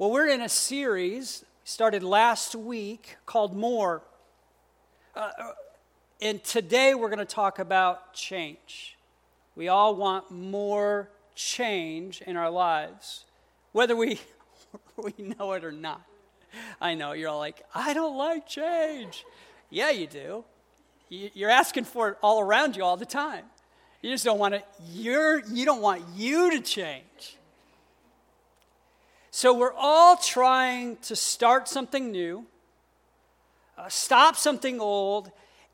Well, we're in a series started last week called More. Uh, and today we're going to talk about change. We all want more change in our lives, whether we, we know it or not. I know, you're all like, I don't like change. Yeah, you do. You're asking for it all around you all the time. You just don't want it, you're, you don't want you to change. So we're all trying to start something new, uh, stop something old,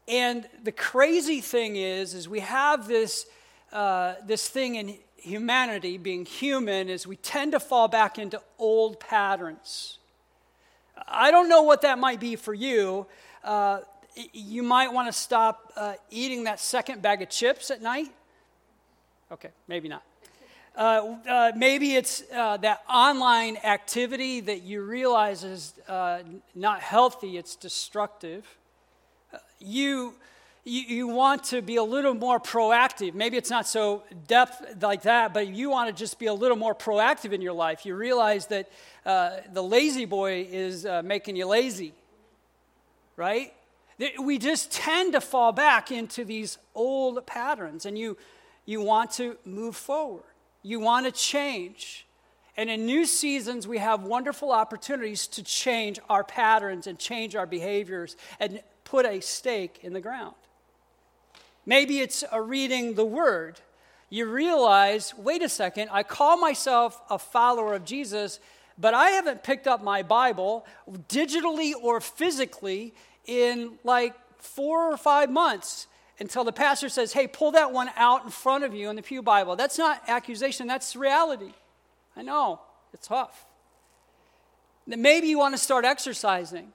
and the crazy thing is, is we have this, uh, this thing in humanity, being human, is we tend to fall back into old patterns. I don't know what that might be for you. Uh, you might want to stop uh, eating that second bag of chips at night. Okay, maybe not. Uh, uh, maybe it's uh, that online activity that you realize is uh, not healthy, it's destructive. Uh, you, you, you want to be a little more proactive. Maybe it's not so depth like that, but you want to just be a little more proactive in your life. You realize that uh, the La-Z-Boy is making you lazy, right? We just tend to fall back into these old patterns, and you, you want to move forward. You want to change. And in new seasons, we have wonderful opportunities to change our patterns and change our behaviors and put a stake in the ground. Maybe it's a reading the word. You realize, wait a second, I call myself a follower of Jesus, but I haven't picked up my Bible digitally or physically in like four or five months until the pastor says, hey, pull that one out in front of you in the Pew Bible. That's not accusation, that's reality. I know, it's tough. Maybe you want to start exercising.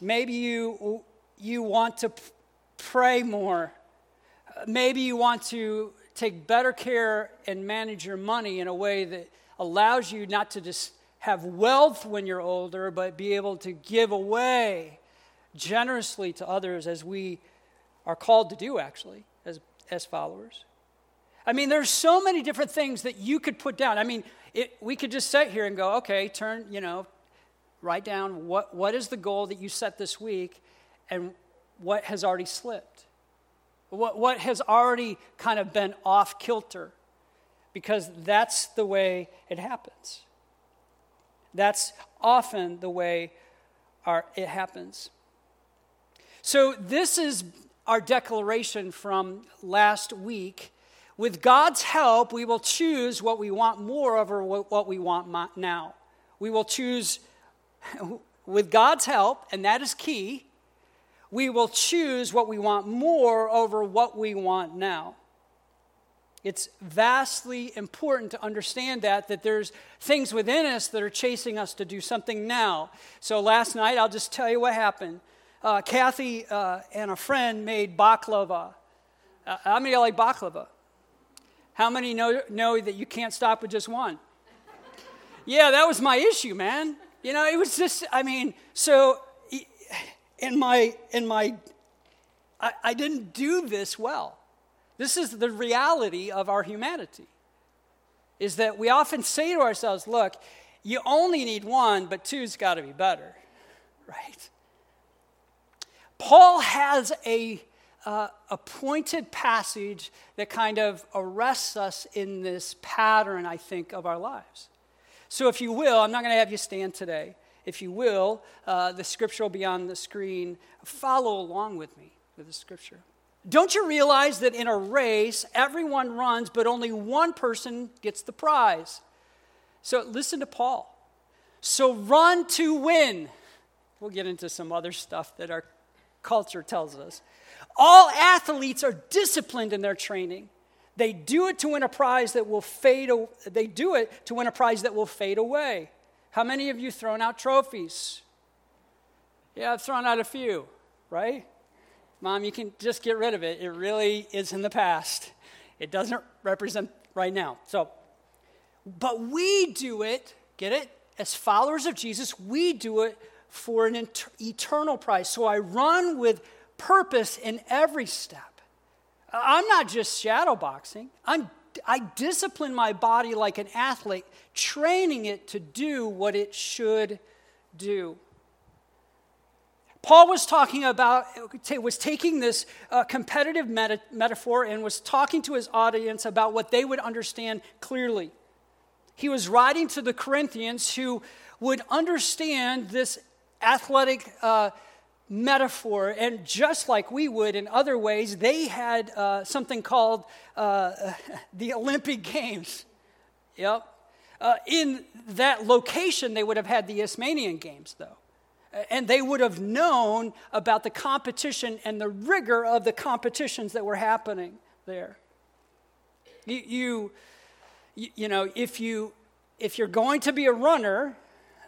Maybe you, you want to pray more. Maybe you want to take better care and manage your money in a way that allows you not to just have wealth when you're older, but be able to give away generously to others as we are called to do, actually, as, as followers. I mean, there's so many different things that you could put down. I mean, it, we could just sit here and go, okay, turn, you know, write down what, what is the goal that you set this week and what has already slipped. What, what has already kind of been off kilter. Because that's the way it happens. That's often the way our, it happens. So, this is our declaration from last week. With God's help, we will choose what we want more over what we want now. We will choose, with God's help, and that is key, we will choose what we want more over what we want now. It's vastly important to understand that that there's things within us that are chasing us to do something now. So last night, I'll just tell you what happened. Uh, Kathy uh, and a friend made baklava. Uh, how many like baklava? How many know, know that you can't stop with just one? yeah, that was my issue, man. You know, it was just, I mean, so in my, in my, I, I didn't do this well. This is the reality of our humanity. Is that we often say to ourselves, look, you only need one, but two's got to be better, right? Paul has a uh, passage that kind of arrests us in this pattern, I think, of our lives. So, if you will, I'm not going to have you stand today. If you will, uh, the scripture will be on the screen. Follow along with me with the scripture. Don't you realize that in a race, everyone runs, but only one person gets the prize? So listen to Paul. So run to win. We'll get into some other stuff that our culture tells us. All athletes are disciplined in their training. They do it to win a prize that will fade. They do it to win a prize that will fade away. How many of you thrown out trophies? Yeah, I've thrown out a few, right? Mom, you can just get rid of it. It really is in the past. It doesn't represent right now. So, but we do it, get it? As followers of Jesus, we do it for an eternal prize. So I run with purpose in every step. I'm not just shadow boxing, I'm I discipline my body like an athlete, training it to do what it should do. Paul was talking about, was taking this uh, competitive meta- metaphor and was talking to his audience about what they would understand clearly. He was writing to the Corinthians who would understand this athletic uh, metaphor, and just like we would in other ways, they had uh, something called uh, the Olympic Games. Yep. Uh, in that location, they would have had the Isthmian Games, though and they would have known about the competition and the rigor of the competitions that were happening there. You, you, you know, if, you, if you're going to be a runner,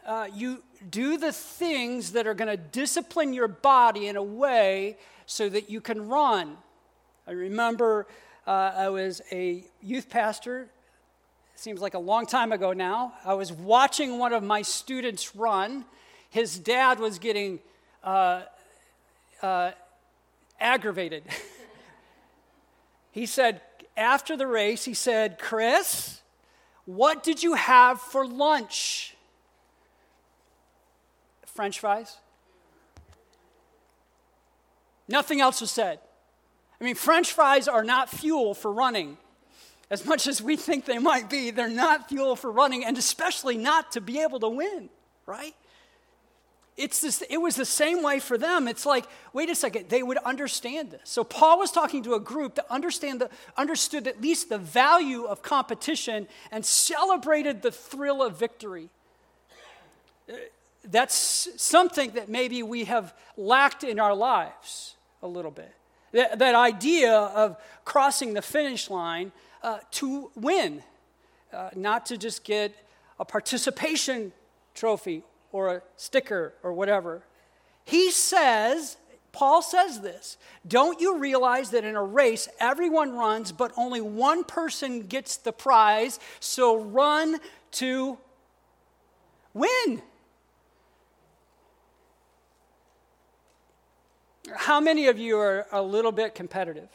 uh, you do the things that are going to discipline your body in a way so that you can run. I remember uh, I was a youth pastor, seems like a long time ago now. I was watching one of my students run his dad was getting uh, uh, aggravated. he said, after the race, he said, Chris, what did you have for lunch? French fries? Nothing else was said. I mean, French fries are not fuel for running. As much as we think they might be, they're not fuel for running, and especially not to be able to win, right? it's this, it was the same way for them. It's like, wait a second, they would understand this. So Paul was talking to a group that understand the, understood at least the value of competition and celebrated the thrill of victory. That's something that maybe we have lacked in our lives a little bit. That, that idea of crossing the finish line uh, to win, uh, not to just get a participation trophy or a sticker or whatever. He says, Paul says this Don't you realize that in a race, everyone runs, but only one person gets the prize? So run to win. How many of you are a little bit competitive?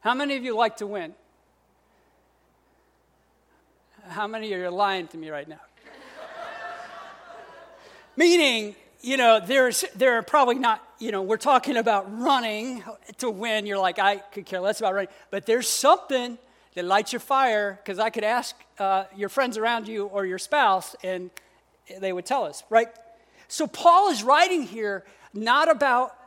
How many of you like to win? How many of you are lying to me right now? Meaning, you know, there's, there are probably not, you know, we're talking about running to win. You're like, I could care less about running. But there's something that lights your fire, because I could ask uh, your friends around you or your spouse, and they would tell us, right? So Paul is writing here not about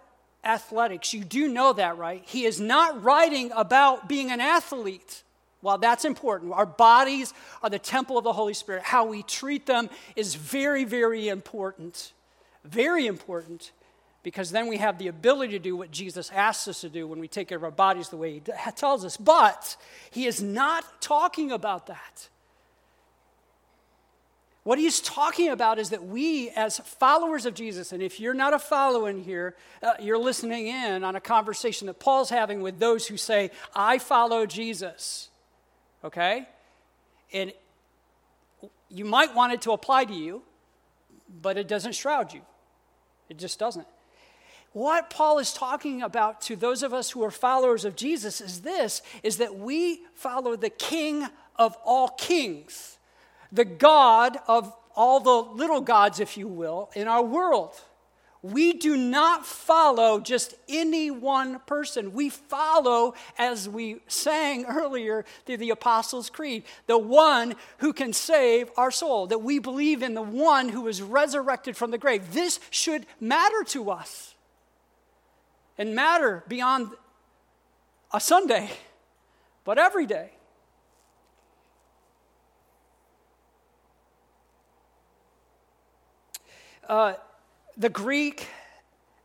athletics. You do know that, right? He is not writing about being an athlete. While that's important, our bodies are the temple of the Holy Spirit. How we treat them is very, very important. Very important because then we have the ability to do what Jesus asks us to do when we take care of our bodies the way He tells us. But He is not talking about that. What he's talking about is that we, as followers of Jesus, and if you're not a follower in here, uh, you're listening in on a conversation that Paul's having with those who say, I follow Jesus okay? And you might want it to apply to you, but it doesn't shroud you. It just doesn't. What Paul is talking about to those of us who are followers of Jesus is this is that we follow the king of all kings, the God of all the little gods, if you will, in our world. We do not follow just any one person. We follow, as we sang earlier through the Apostles' Creed, the one who can save our soul, that we believe in the one who was resurrected from the grave. This should matter to us and matter beyond a Sunday, but every day. Uh, the Greek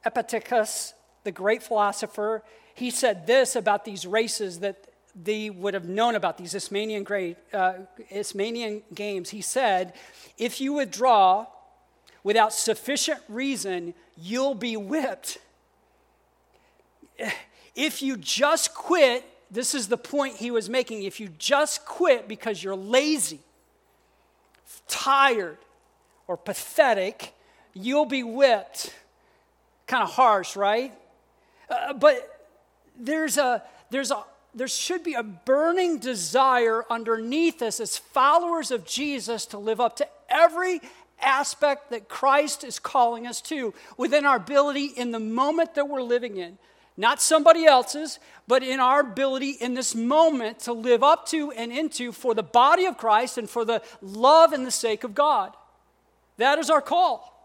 Epictetus, the great philosopher, he said this about these races that they would have known about, these Isthmian, great, uh, Isthmian games. He said, if you withdraw without sufficient reason, you'll be whipped. If you just quit, this is the point he was making. If you just quit because you're lazy, tired, or pathetic, you'll be whipped. Kind of harsh, right? Uh, but there's a, there's a, there should be a burning desire underneath us as followers of Jesus to live up to every aspect that Christ is calling us to within our ability in the moment that we're living in. Not somebody else's, but in our ability in this moment to live up to and into for the body of Christ and for the love and the sake of God. That is our call.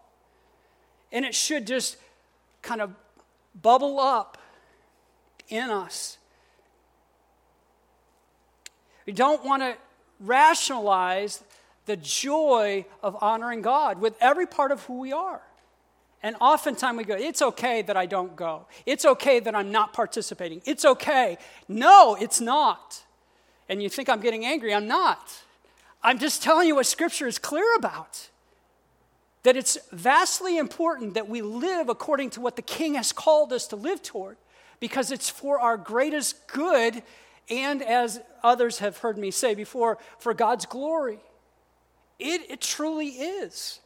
And it should just kind of bubble up in us. We don't want to rationalize the joy of honoring God with every part of who we are. And oftentimes we go, it's okay that I don't go. It's okay that I'm not participating. It's okay. No, it's not. And you think I'm getting angry. I'm not. I'm just telling you what Scripture is clear about. That it's vastly important that we live according to what the King has called us to live toward because it's for our greatest good and, as others have heard me say before, for God's glory. It, it truly is.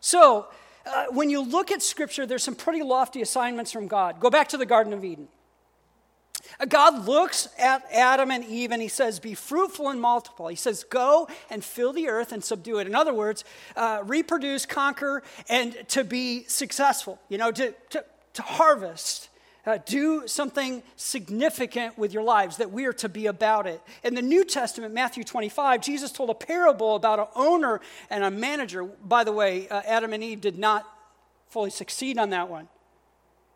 So, uh, when you look at Scripture, there's some pretty lofty assignments from God. Go back to the Garden of Eden. God looks at Adam and Eve and he says, Be fruitful and multiply. He says, Go and fill the earth and subdue it. In other words, uh, reproduce, conquer, and to be successful, you know, to, to, to harvest uh, do something significant with your lives, that we are to be about it. In the New Testament, Matthew 25, Jesus told a parable about an owner and a manager. By the way, uh, Adam and Eve did not fully succeed on that one,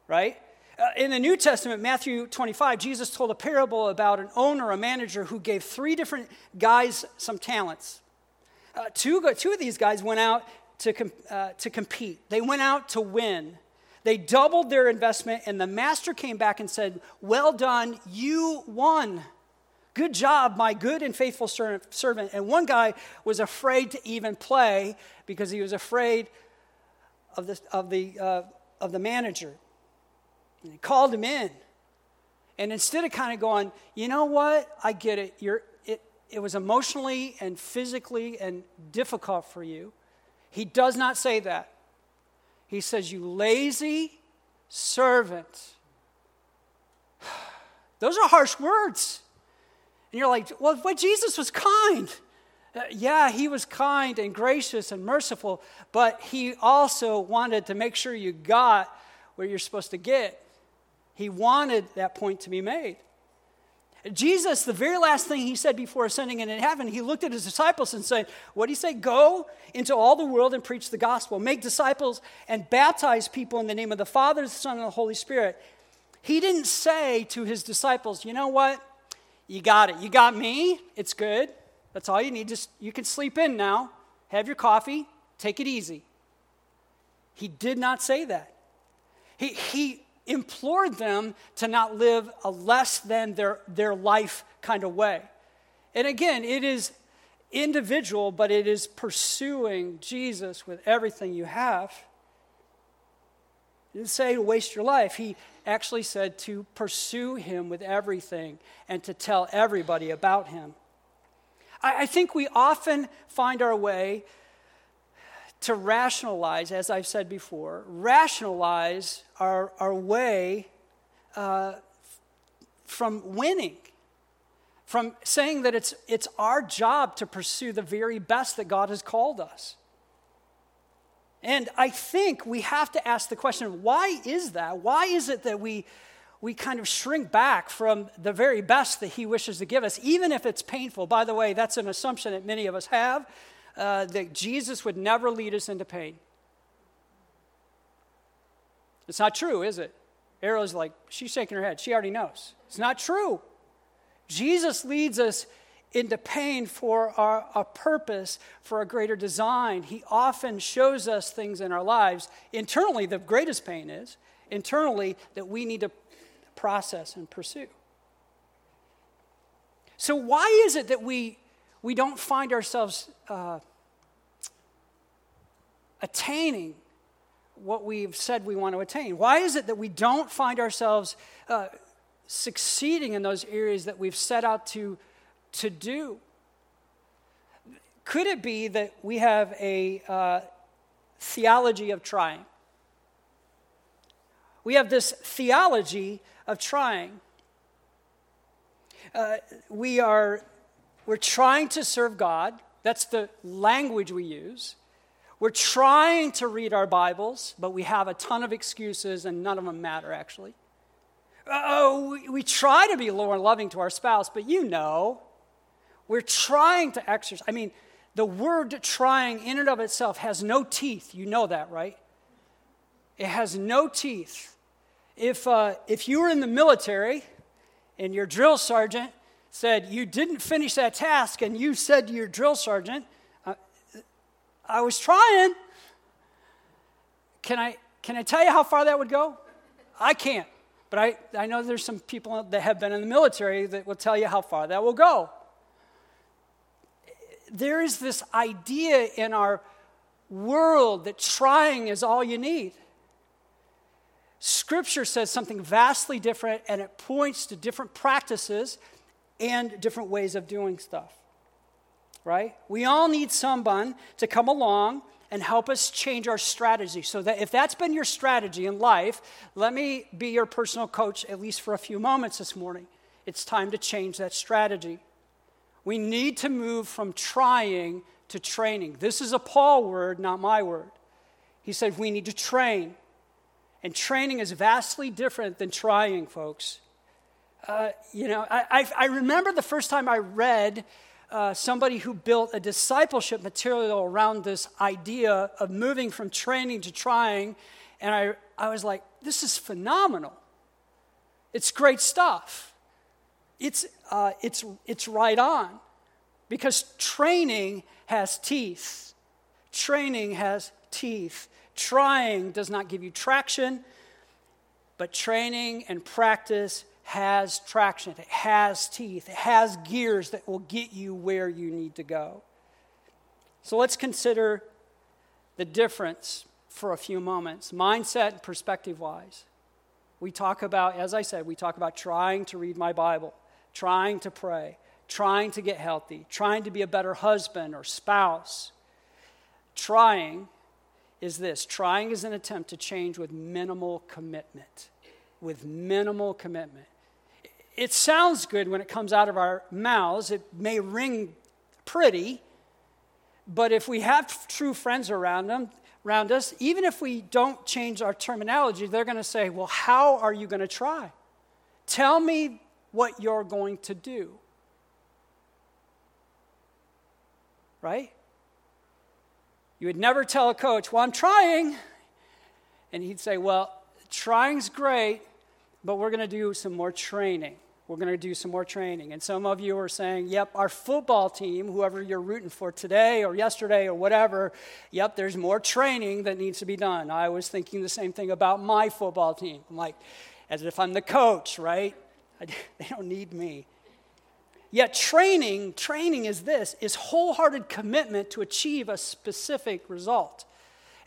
right? Uh, in the New Testament, Matthew 25, Jesus told a parable about an owner, a manager who gave three different guys some talents. Uh, two, two of these guys went out to, com- uh, to compete, they went out to win. They doubled their investment, and the master came back and said, Well done, you won. Good job, my good and faithful servant. And one guy was afraid to even play because he was afraid of the, of the, uh, of the manager. And he called him in. And instead of kind of going, you know what, I get it. You're, it, it was emotionally and physically and difficult for you. He does not say that. He says, You lazy servant. Those are harsh words. And you're like, Well, but Jesus was kind. Uh, yeah, he was kind and gracious and merciful, but he also wanted to make sure you got where you're supposed to get. He wanted that point to be made. Jesus, the very last thing he said before ascending into heaven, he looked at his disciples and said, What did he say? Go into all the world and preach the gospel. Make disciples and baptize people in the name of the Father, the Son, and the Holy Spirit. He didn't say to his disciples, You know what? You got it. You got me. It's good. That's all you need. Just you can sleep in now. Have your coffee. Take it easy. He did not say that. He, he implored them to not live a less than their, their life kind of way. And again, it is individual, but it is pursuing Jesus with everything you have. He didn't say to waste your life. He actually said to pursue him with everything and to tell everybody about him. I, I think we often find our way to rationalize, as I've said before, rationalize our, our way uh, from winning, from saying that it's, it's our job to pursue the very best that God has called us. And I think we have to ask the question why is that? Why is it that we, we kind of shrink back from the very best that He wishes to give us, even if it's painful? By the way, that's an assumption that many of us have uh, that Jesus would never lead us into pain. It's not true, is it? Arrow's like, she's shaking her head. She already knows. It's not true. Jesus leads us into pain for our, a purpose, for a greater design. He often shows us things in our lives. Internally, the greatest pain is internally that we need to process and pursue. So, why is it that we we don't find ourselves uh, attaining what we've said we want to attain? Why is it that we don't find ourselves uh, succeeding in those areas that we've set out to, to do? Could it be that we have a uh, theology of trying? We have this theology of trying. Uh, we are, we're trying to serve God. That's the language we use. We're trying to read our Bibles, but we have a ton of excuses and none of them matter actually. Oh, we, we try to be more loving to our spouse, but you know, we're trying to exercise. I mean, the word trying in and of itself has no teeth. You know that, right? It has no teeth. If, uh, if you were in the military and your drill sergeant said you didn't finish that task and you said to your drill sergeant, uh, I was trying, can I, can I tell you how far that would go? I can't. But I, I know there's some people that have been in the military that will tell you how far that will go. There is this idea in our world that trying is all you need. Scripture says something vastly different, and it points to different practices and different ways of doing stuff. Right? We all need someone to come along and help us change our strategy. So that if that's been your strategy in life, let me be your personal coach at least for a few moments this morning. It's time to change that strategy. We need to move from trying to training. This is a Paul word, not my word. He said we need to train. And training is vastly different than trying, folks. Uh, you know, I, I, I, remember the first time I read uh, somebody who built a discipleship material around this idea of moving from training to trying, and I, I was like, this is phenomenal. It's great stuff. It's, uh, it's, it's right on because training has teeth. Training has teeth. Trying does not give you traction, but training and practice has traction, it has teeth, it has gears that will get you where you need to go. So let's consider the difference for a few moments, mindset and perspective wise. We talk about, as I said, we talk about trying to read my Bible, trying to pray, trying to get healthy, trying to be a better husband or spouse. Trying is this trying is an attempt to change with minimal commitment. With minimal commitment. It sounds good when it comes out of our mouths, it may ring pretty, but if we have true friends around them, around us, even if we don't change our terminology, they're going to say, Well, how are you going to try? Tell me what you're going to do. Right? You would never tell a coach, Well, I'm trying. And he'd say, Well, trying's great, but we're going to do some more training. We're going to do some more training. And some of you are saying, Yep, our football team, whoever you're rooting for today or yesterday or whatever, yep, there's more training that needs to be done. I was thinking the same thing about my football team. I'm like, as if I'm the coach, right? I, they don't need me. Yet training, training is this, is wholehearted commitment to achieve a specific result.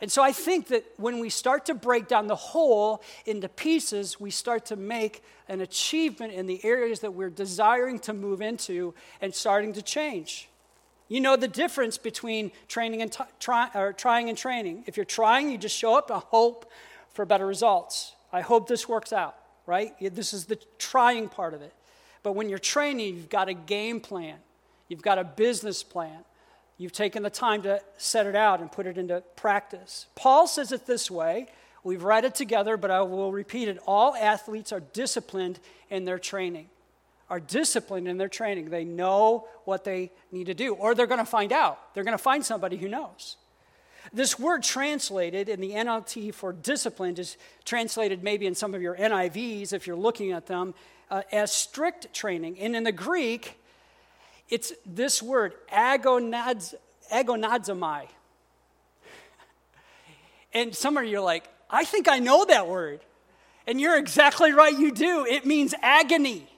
And so I think that when we start to break down the whole into pieces, we start to make an achievement in the areas that we're desiring to move into and starting to change. You know the difference between training and t- try, or trying and training. If you're trying, you just show up and hope for better results. I hope this works out, right? This is the trying part of it. But when you're training, you've got a game plan, you've got a business plan. You've taken the time to set it out and put it into practice. Paul says it this way. We've read it together, but I will repeat it. All athletes are disciplined in their training. Are disciplined in their training. They know what they need to do, or they're going to find out. They're going to find somebody who knows. This word translated in the NLT for disciplined is translated maybe in some of your NIVs if you're looking at them uh, as strict training. And in the Greek, it's this word, agonadz, agonadzomai. And some of you are like, I think I know that word. And you're exactly right, you do. It means agony.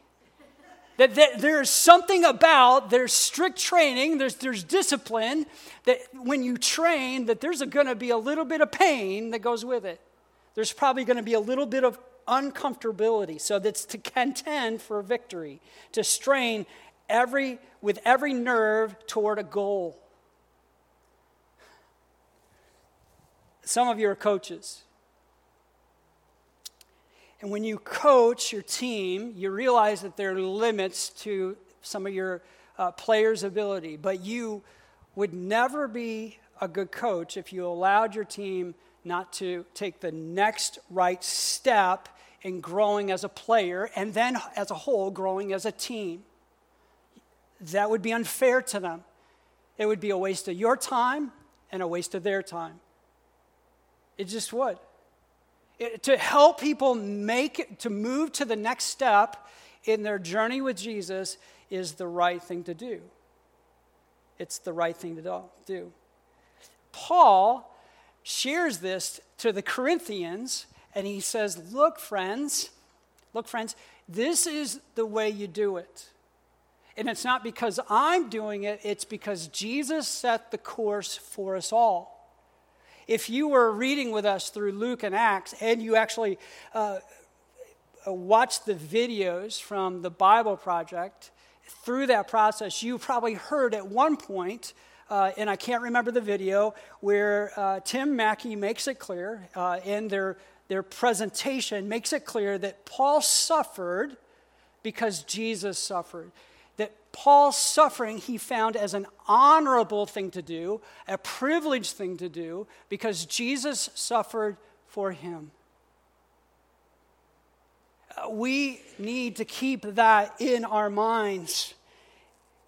That, that there's something about, there's strict training, there's, there's discipline, that when you train, that there's going to be a little bit of pain that goes with it. There's probably going to be a little bit of uncomfortability. So that's to contend for victory, to strain every, with every nerve toward a goal. Some of you are coaches. And when you coach your team, you realize that there are limits to some of your uh, players' ability, but you would never be a good coach if you allowed your team not to take the next right step in growing as a player and then as a whole growing as a team. That would be unfair to them. It would be a waste of your time and a waste of their time. It just would. It, to help people make to move to the next step in their journey with Jesus is the right thing to do. It's the right thing to do. Paul shares this to the Corinthians and he says, Look, friends, look, friends, this is the way you do it. And it's not because I'm doing it, it's because Jesus set the course for us all. If you were reading with us through Luke and Acts and you actually uh, uh watched the videos from the Bible Project, through that process, you probably heard at one point uh, and I can't remember the video, where uh, Tim Mackie makes it clear uh, in their, their presentation, makes it clear that Paul suffered because Jesus suffered. Paul's suffering he found as an honorable thing to do, a privileged thing to do, because Jesus suffered for him. Uh, we need to keep that in our minds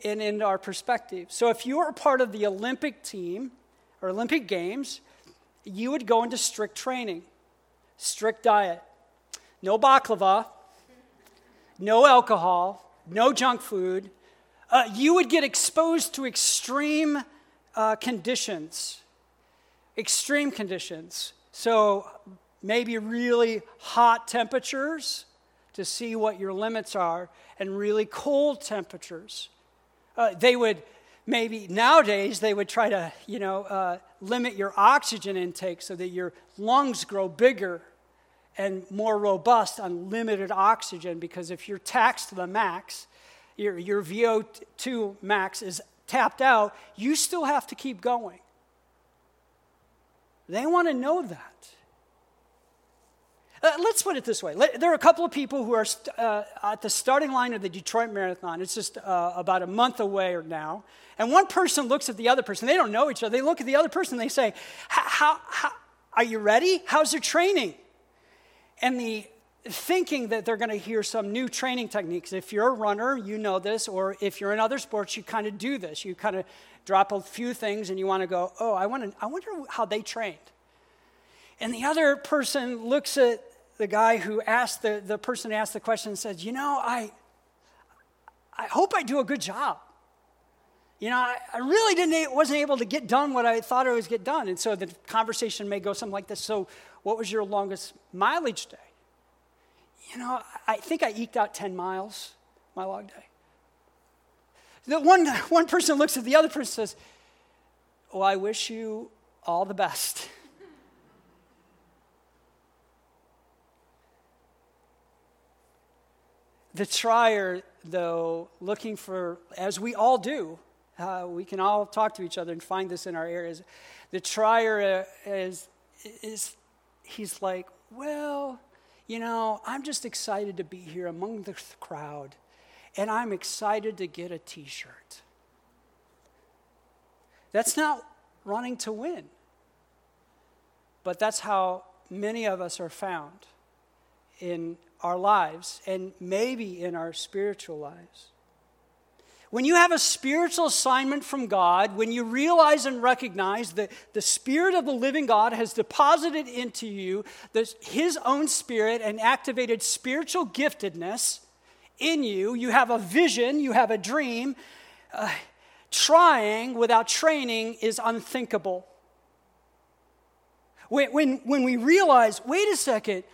and in our perspective. So if you are part of the Olympic team or Olympic Games, you would go into strict training, strict diet. No baklava, no alcohol, no junk food. Uh, you would get exposed to extreme uh, conditions, extreme conditions. So maybe really hot temperatures to see what your limits are, and really cold temperatures uh, they would maybe nowadays they would try to you know uh, limit your oxygen intake so that your lungs grow bigger and more robust on limited oxygen because if you're taxed to the max your, your vo2 max is tapped out you still have to keep going they want to know that uh, let's put it this way. There are a couple of people who are st- uh, at the starting line of the Detroit Marathon. It's just uh, about a month away or now. And one person looks at the other person. They don't know each other. They look at the other person and they say, how, how, Are you ready? How's your training? And the thinking that they're going to hear some new training techniques. If you're a runner, you know this, or if you're in other sports, you kind of do this. You kind of drop a few things and you want to go, oh, I, want to, I wonder how they trained. And the other person looks at the guy who asked the, the person asked the question and says, You know, I, I hope I do a good job. You know, I, I really didn't, wasn't able to get done what I thought I was get done. And so the conversation may go something like this So, what was your longest mileage day? You know, I think I eked out 10 miles my log day. The one, one person looks at the other person and says, Well, I wish you all the best. The trier, though, looking for, as we all do, uh, we can all talk to each other and find this in our areas. The trier uh, is, is, he's like, well, you know, I'm just excited to be here among the crowd, and I'm excited to get a t shirt. That's not running to win, but that's how many of us are found in our lives and maybe in our spiritual lives. When you have a spiritual assignment from God, when you realize and recognize that the Spirit of the living God has deposited into you the, His own Spirit and activated spiritual giftedness in you, you have a vision, you have a dream. Uh, trying without training is unthinkable. When, when, when we realize, wait a second,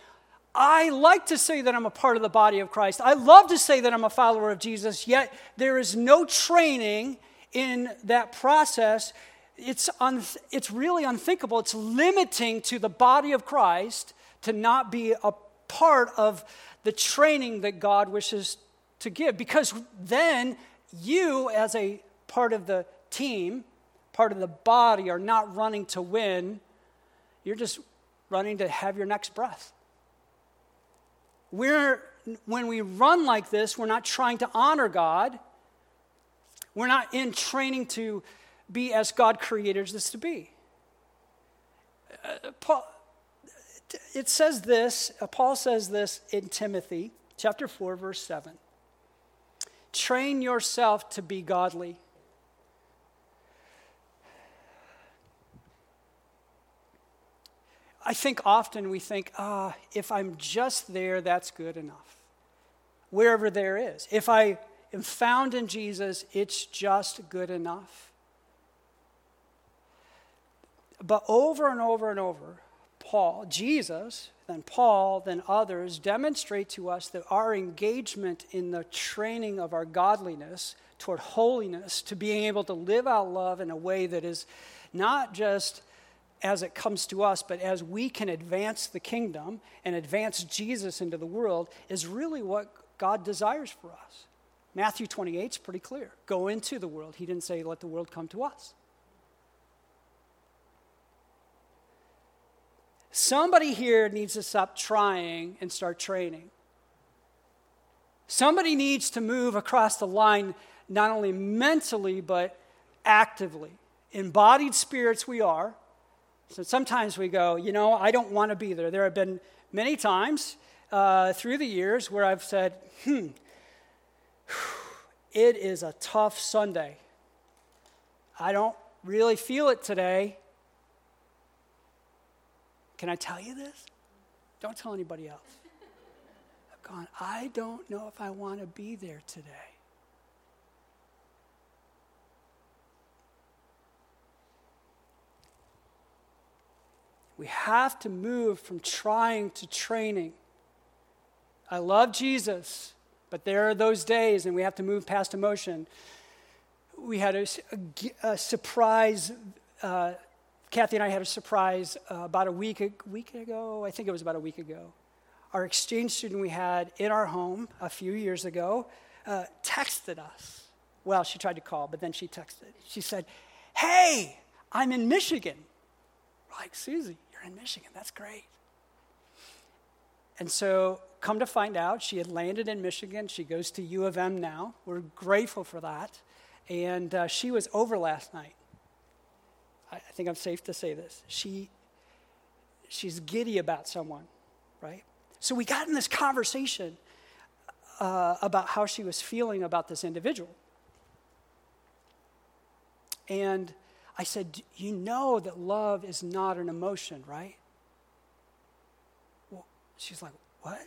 I like to say that I'm a part of the body of Christ. I love to say that I'm a follower of Jesus, yet there is no training in that process. It's, un- it's really unthinkable. It's limiting to the body of Christ to not be a part of the training that God wishes to give. Because then you, as a part of the team, part of the body, are not running to win. You're just running to have your next breath. We're, when we run like this, we're not trying to honor God. We're not in training to be as God created us to be. Uh, Paul, it says this, uh, Paul says this in Timothy chapter 4, verse 7. Train yourself to be godly. I think often we think, ah, if I'm just there, that's good enough. Wherever there is. If I am found in Jesus, it's just good enough. But over and over and over, Paul, Jesus, then Paul, then others demonstrate to us that our engagement in the training of our godliness toward holiness, to being able to live out love in a way that is not just as it comes to us, but as we can advance the kingdom and advance Jesus into the world, is really what God desires for us. Matthew 28 is pretty clear. Go into the world. He didn't say, let the world come to us. Somebody here needs to stop trying and start training. Somebody needs to move across the line, not only mentally, but actively. Embodied spirits, we are. So sometimes we go, you know, I don't want to be there. There have been many times uh, through the years where I've said, hmm, it is a tough Sunday. I don't really feel it today. Can I tell you this? Don't tell anybody else. I've gone, I don't know if I want to be there today. We have to move from trying to training. I love Jesus, but there are those days, and we have to move past emotion. We had a, a, a surprise. Uh, Kathy and I had a surprise uh, about a week, a week ago. I think it was about a week ago. Our exchange student we had in our home a few years ago uh, texted us. Well, she tried to call, but then she texted. She said, Hey, I'm in Michigan. We're like, Susie, you're in Michigan. That's great. And so, come to find out, she had landed in Michigan. She goes to U of M now. We're grateful for that. And uh, she was over last night. I, I think I'm safe to say this. She, she's giddy about someone, right? So, we got in this conversation uh, about how she was feeling about this individual. And I said, You know that love is not an emotion, right? Well, she's like, What?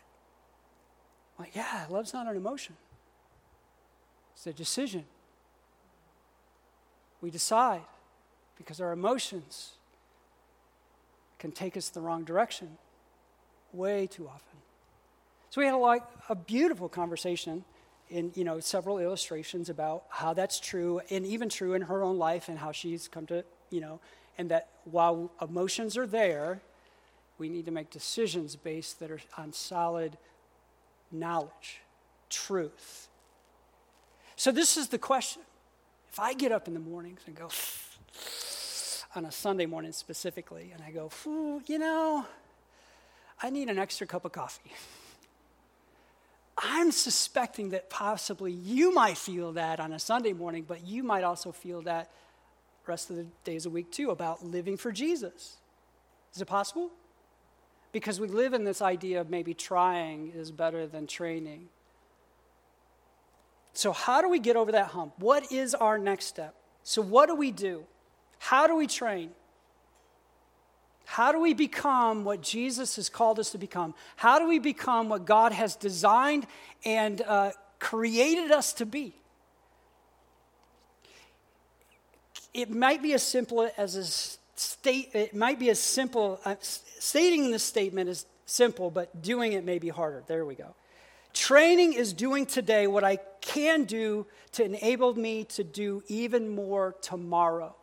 I'm like, yeah, love's not an emotion. It's a decision. We decide because our emotions can take us the wrong direction way too often. So we had a, like, a beautiful conversation in you know several illustrations about how that's true and even true in her own life and how she's come to you know and that while emotions are there we need to make decisions based that are on solid knowledge truth. So this is the question. If i get up in the mornings and go on a sunday morning specifically and i go you know i need an extra cup of coffee I'm suspecting that possibly you might feel that on a Sunday morning, but you might also feel that rest of the days of the week too about living for Jesus. Is it possible? Because we live in this idea of maybe trying is better than training. So, how do we get over that hump? What is our next step? So, what do we do? How do we train? How do we become what Jesus has called us to become? How do we become what God has designed and uh, created us to be? It might be as simple as a state, it might be as simple, uh, stating the statement is simple, but doing it may be harder. There we go. Training is doing today what I can do to enable me to do even more tomorrow.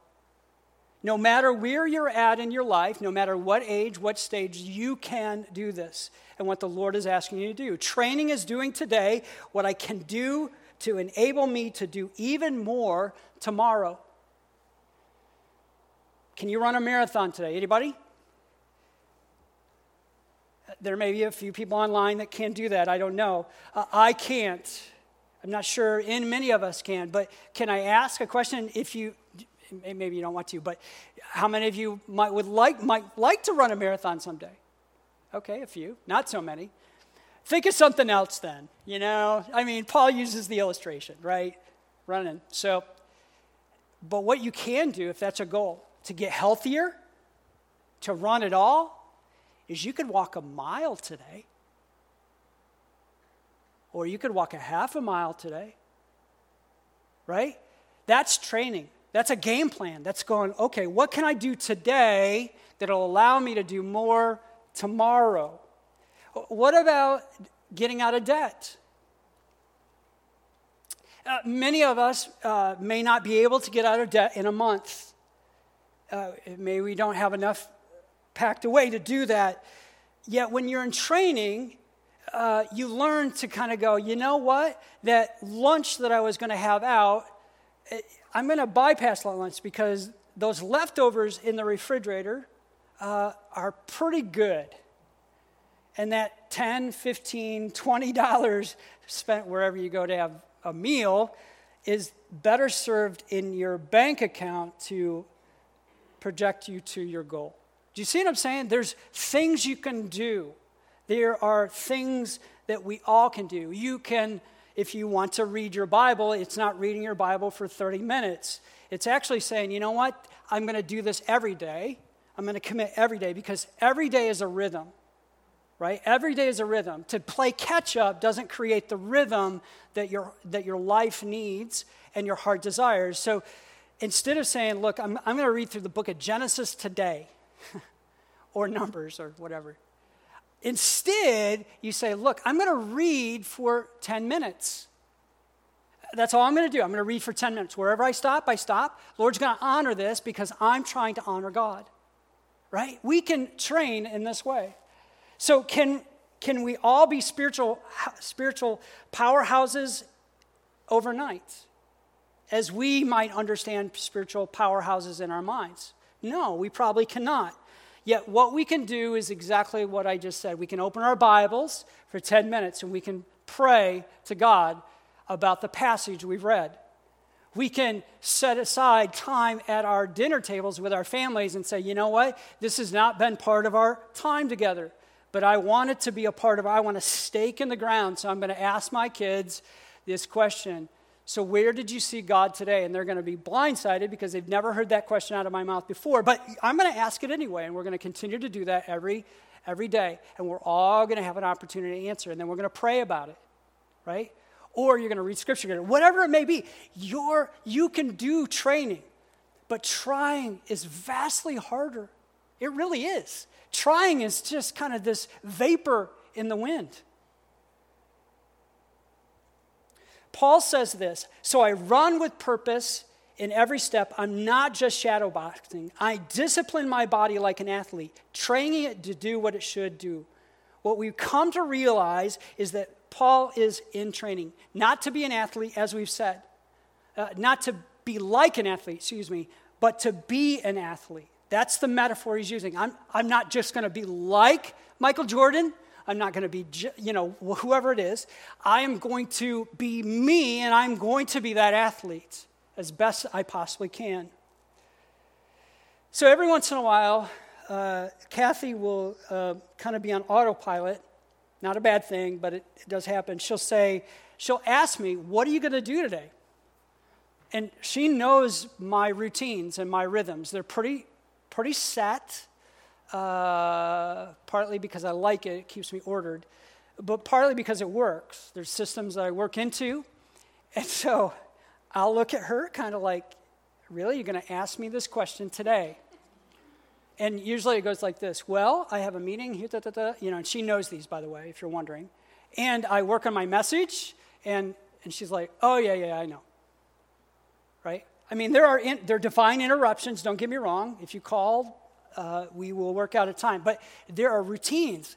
No matter where you're at in your life, no matter what age, what stage, you can do this and what the Lord is asking you to do. Training is doing today what I can do to enable me to do even more tomorrow. Can you run a marathon today? Anybody? There may be a few people online that can do that. I don't know. Uh, I can't. I'm not sure, in many of us can. But can I ask a question? If you, maybe you don't want to, but how many of you might would like might like to run a marathon someday? Okay, a few, not so many. Think of something else then. You know, I mean, Paul uses the illustration, right? Running. So, but what you can do if that's a goal to get healthier, to run at all, is you could walk a mile today. Or you could walk a half a mile today. Right? That's training. That's a game plan. That's going, okay, what can I do today that'll allow me to do more tomorrow? What about getting out of debt? Uh, many of us uh, may not be able to get out of debt in a month. Uh, maybe we don't have enough packed away to do that. Yet, when you're in training, uh, you learn to kind of go, you know what? That lunch that I was going to have out, I'm going to bypass lunch because those leftovers in the refrigerator uh, are pretty good. And that 10, 15, 20 dollars spent wherever you go to have a meal is better served in your bank account to project you to your goal. Do you see what I'm saying? There's things you can do. There are things that we all can do. You can if you want to read your Bible, it's not reading your Bible for 30 minutes. It's actually saying, you know what? I'm going to do this every day. I'm going to commit every day because every day is a rhythm, right? Every day is a rhythm. To play catch up doesn't create the rhythm that your, that your life needs and your heart desires. So instead of saying, look, I'm, I'm going to read through the book of Genesis today, or Numbers, or whatever, Instead, you say, Look, I'm going to read for 10 minutes. That's all I'm going to do. I'm going to read for 10 minutes. Wherever I stop, I stop. Lord's going to honor this because I'm trying to honor God. Right? We can train in this way. So, can, can we all be spiritual, spiritual powerhouses overnight? As we might understand spiritual powerhouses in our minds? No, we probably cannot. Yet, what we can do is exactly what I just said. We can open our Bibles for 10 minutes and we can pray to God about the passage we've read. We can set aside time at our dinner tables with our families and say, you know what? This has not been part of our time together, but I want it to be a part of, I want a stake in the ground. So I'm going to ask my kids this question so, where did you see God today? And they're going to be blindsided because they've never heard that question out of my mouth before. But I'm going to ask it anyway, and we're going to continue to do that every, every day. And we're all going to have an opportunity to answer, and then we're going to pray about it, right? Or you're going to read scripture. Whatever it may be, you're, you can do training, but trying is vastly harder. It really is. Trying is just kind of this vapor in the wind. Paul says this So I run with purpose in every step. I'm not just shadowboxing. I discipline my body like an athlete, training it to do what it should do. What we've come to realize is that Paul is in training, not to be an athlete, as we've said, uh, not to be like an athlete, excuse me, but to be an athlete. That's the metaphor he's using. I'm, I'm not just going to be like Michael Jordan. I'm not going to be, you know, whoever it is. I am going to be me, and I'm going to be that athlete as best I possibly can. So every once in a while, uh, Kathy will uh, kind of be on autopilot. Not a bad thing, but it, it does happen. She'll say, she'll ask me, What are you going to do today? And she knows my routines and my rhythms. They're pretty, pretty set. Uh, partly because I like it, it keeps me ordered, but partly because it works. There's systems that I work into. And so I'll look at her kind of like, really? You're going to ask me this question today? And usually it goes like this Well, I have a meeting, here, da, da, da. you know, and she knows these, by the way, if you're wondering. And I work on my message, and, and she's like, Oh, yeah, yeah, I know. Right? I mean, there are, in, there are divine interruptions, don't get me wrong. If you call uh, we will work out a time. But there are routines.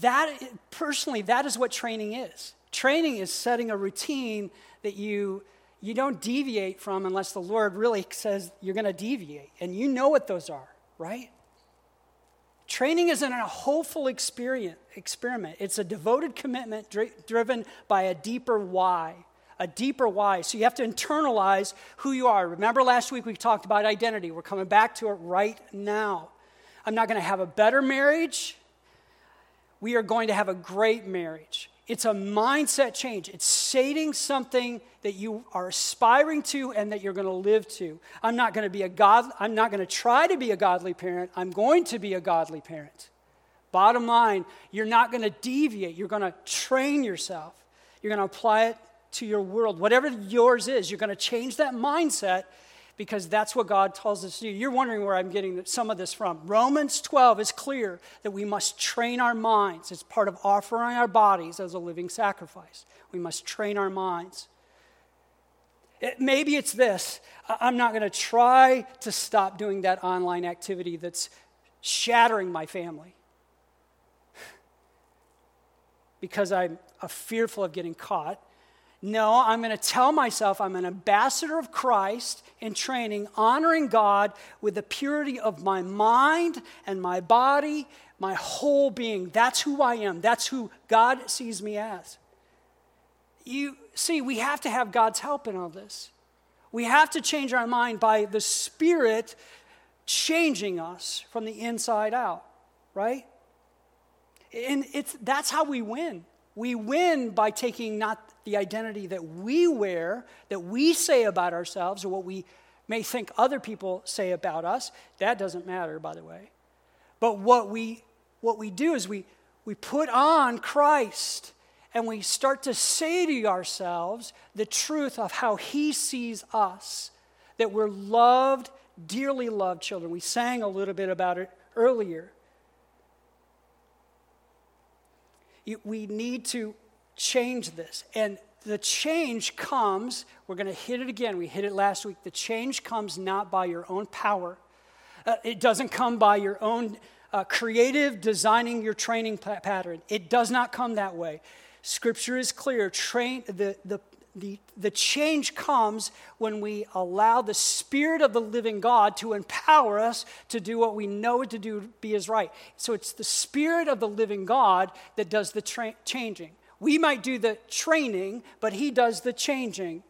That, personally, that is what training is. Training is setting a routine that you, you don't deviate from unless the Lord really says you're going to deviate. And you know what those are, right? Training isn't a hopeful experience, experiment, it's a devoted commitment dri- driven by a deeper why. A deeper why. So you have to internalize who you are. Remember last week we talked about identity. We're coming back to it right now. I'm not going to have a better marriage. We are going to have a great marriage. It's a mindset change. It's stating something that you are aspiring to and that you're going to live to. I'm not going to be a god I'm not going to try to be a godly parent. I'm going to be a godly parent. Bottom line, you're not going to deviate. You're going to train yourself. You're going to apply it to your world. Whatever yours is, you're going to change that mindset because that's what God tells us to do. You're wondering where I'm getting some of this from. Romans 12 is clear that we must train our minds. It's part of offering our bodies as a living sacrifice. We must train our minds. It, maybe it's this I'm not going to try to stop doing that online activity that's shattering my family because I'm uh, fearful of getting caught. No, I'm going to tell myself I'm an ambassador of Christ in training, honoring God with the purity of my mind and my body, my whole being. That's who I am. That's who God sees me as. You see, we have to have God's help in all this. We have to change our mind by the Spirit changing us from the inside out, right? And it's, that's how we win. We win by taking not the identity that we wear, that we say about ourselves, or what we may think other people say about us. That doesn't matter, by the way. But what we, what we do is we, we put on Christ and we start to say to ourselves the truth of how He sees us, that we're loved, dearly loved children. We sang a little bit about it earlier. we need to change this. And the change comes, we're going to hit it again. We hit it last week. The change comes not by your own power, uh, it doesn't come by your own uh, creative designing your training pa- pattern. It does not come that way. Scripture is clear. Train, the, the, the, the change comes when we allow the Spirit of the living God to empower us to do what we know to do be is right. So it's the Spirit of the living God that does the tra- changing. We might do the training, but He does the changing.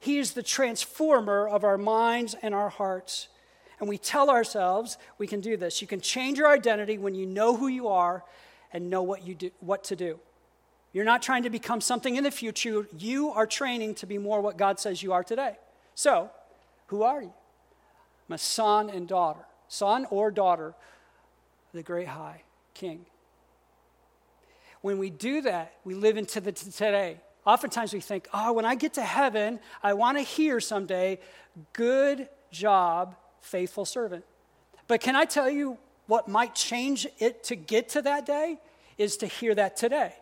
He is the transformer of our minds and our hearts. And we tell ourselves we can do this. You can change your identity when you know who you are and know what, you do, what to do. You're not trying to become something in the future. You are training to be more what God says you are today. So, who are you? I'm a son and daughter, son or daughter the great high king. When we do that, we live into the t- today. Oftentimes we think, oh, when I get to heaven, I want to hear someday, good job, faithful servant. But can I tell you what might change it to get to that day? Is to hear that today.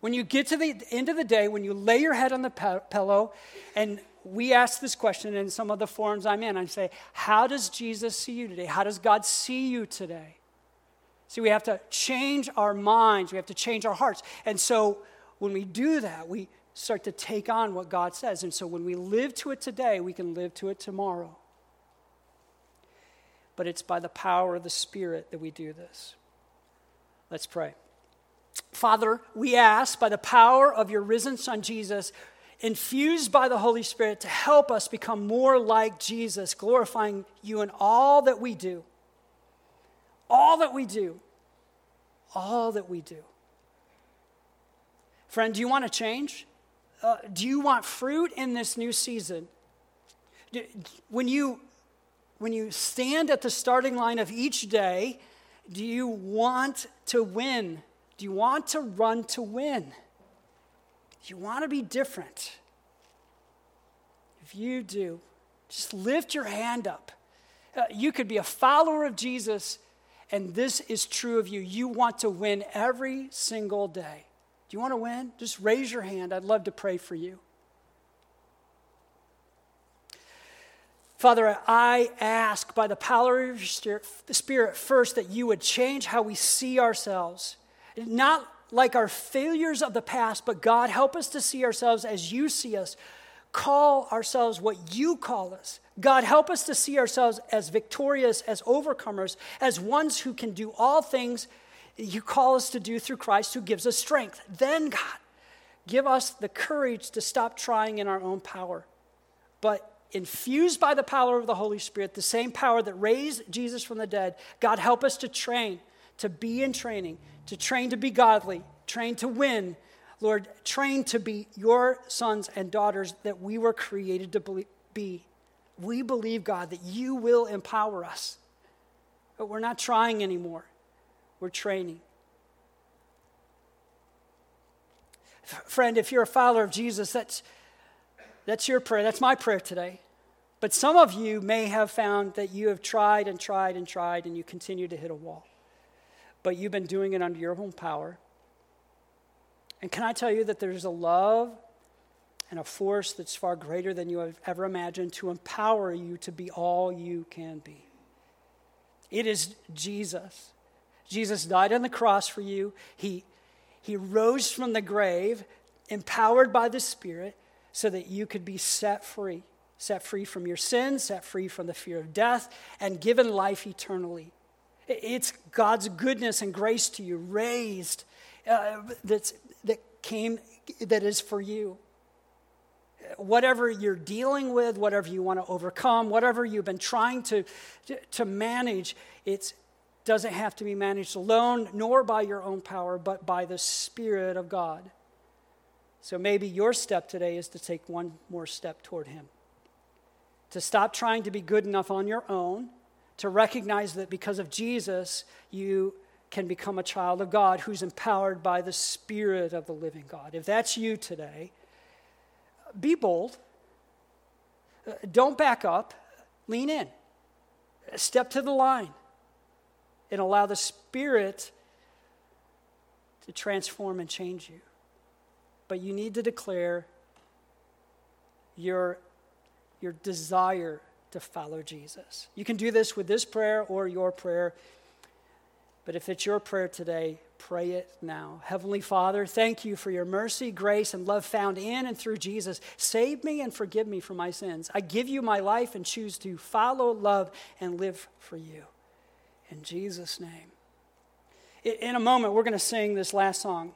When you get to the end of the day, when you lay your head on the pe- pillow, and we ask this question in some of the forums I'm in, I say, How does Jesus see you today? How does God see you today? See, we have to change our minds, we have to change our hearts. And so when we do that, we start to take on what God says. And so when we live to it today, we can live to it tomorrow. But it's by the power of the Spirit that we do this. Let's pray. Father, we ask by the power of your risen Son Jesus, infused by the Holy Spirit, to help us become more like Jesus, glorifying you in all that we do. All that we do. All that we do. Friend, do you want to change? Uh, do you want fruit in this new season? Do, when you when you stand at the starting line of each day, do you want to win do you want to run to win? Do you want to be different? If you do, just lift your hand up. Uh, you could be a follower of Jesus, and this is true of you. You want to win every single day. Do you want to win? Just raise your hand. I'd love to pray for you. Father, I ask by the power of your Spirit first that you would change how we see ourselves not like our failures of the past, but God, help us to see ourselves as you see us call ourselves what you call us. God, help us to see ourselves as victorious, as overcomers, as ones who can do all things you call us to do through Christ who gives us strength. Then, God, give us the courage to stop trying in our own power, but infused by the power of the Holy Spirit, the same power that raised Jesus from the dead, God, help us to train, to be in training, to train to be godly, train to win. Lord, train to be your sons and daughters that we were created to be. We believe, God, that you will empower us. But we're not trying anymore, we're training. Friend, if you're a follower of Jesus, that's, that's your prayer. That's my prayer today. But some of you may have found that you have tried and tried and tried and you continue to hit a wall. But you've been doing it under your own power. And can I tell you that there's a love and a force that's far greater than you have ever imagined to empower you to be all you can be? It is Jesus. Jesus died on the cross for you. He, he rose from the grave, empowered by the Spirit, so that you could be set free set free from your sins, set free from the fear of death, and given life eternally. It's God's goodness and grace to you, raised, uh, that's, that came, that is for you. Whatever you're dealing with, whatever you want to overcome, whatever you've been trying to, to manage, it doesn't have to be managed alone, nor by your own power, but by the Spirit of God. So maybe your step today is to take one more step toward Him to stop trying to be good enough on your own, to recognize that because of Jesus, you can become a child of God who's empowered by the Spirit of the living God. If that's you today, be bold. Uh, don't back up, lean in, step to the line, and allow the Spirit to transform and change you. But you need to declare your your desire to follow Jesus. You can do this with this prayer or your prayer. But if it's your prayer today, pray it now. Heavenly Father, thank you for your mercy, grace, and love found in and through Jesus. Save me and forgive me for my sins. I give you my life and choose to follow, love, and live for you. In Jesus' name. In a moment, we're going to sing this last song.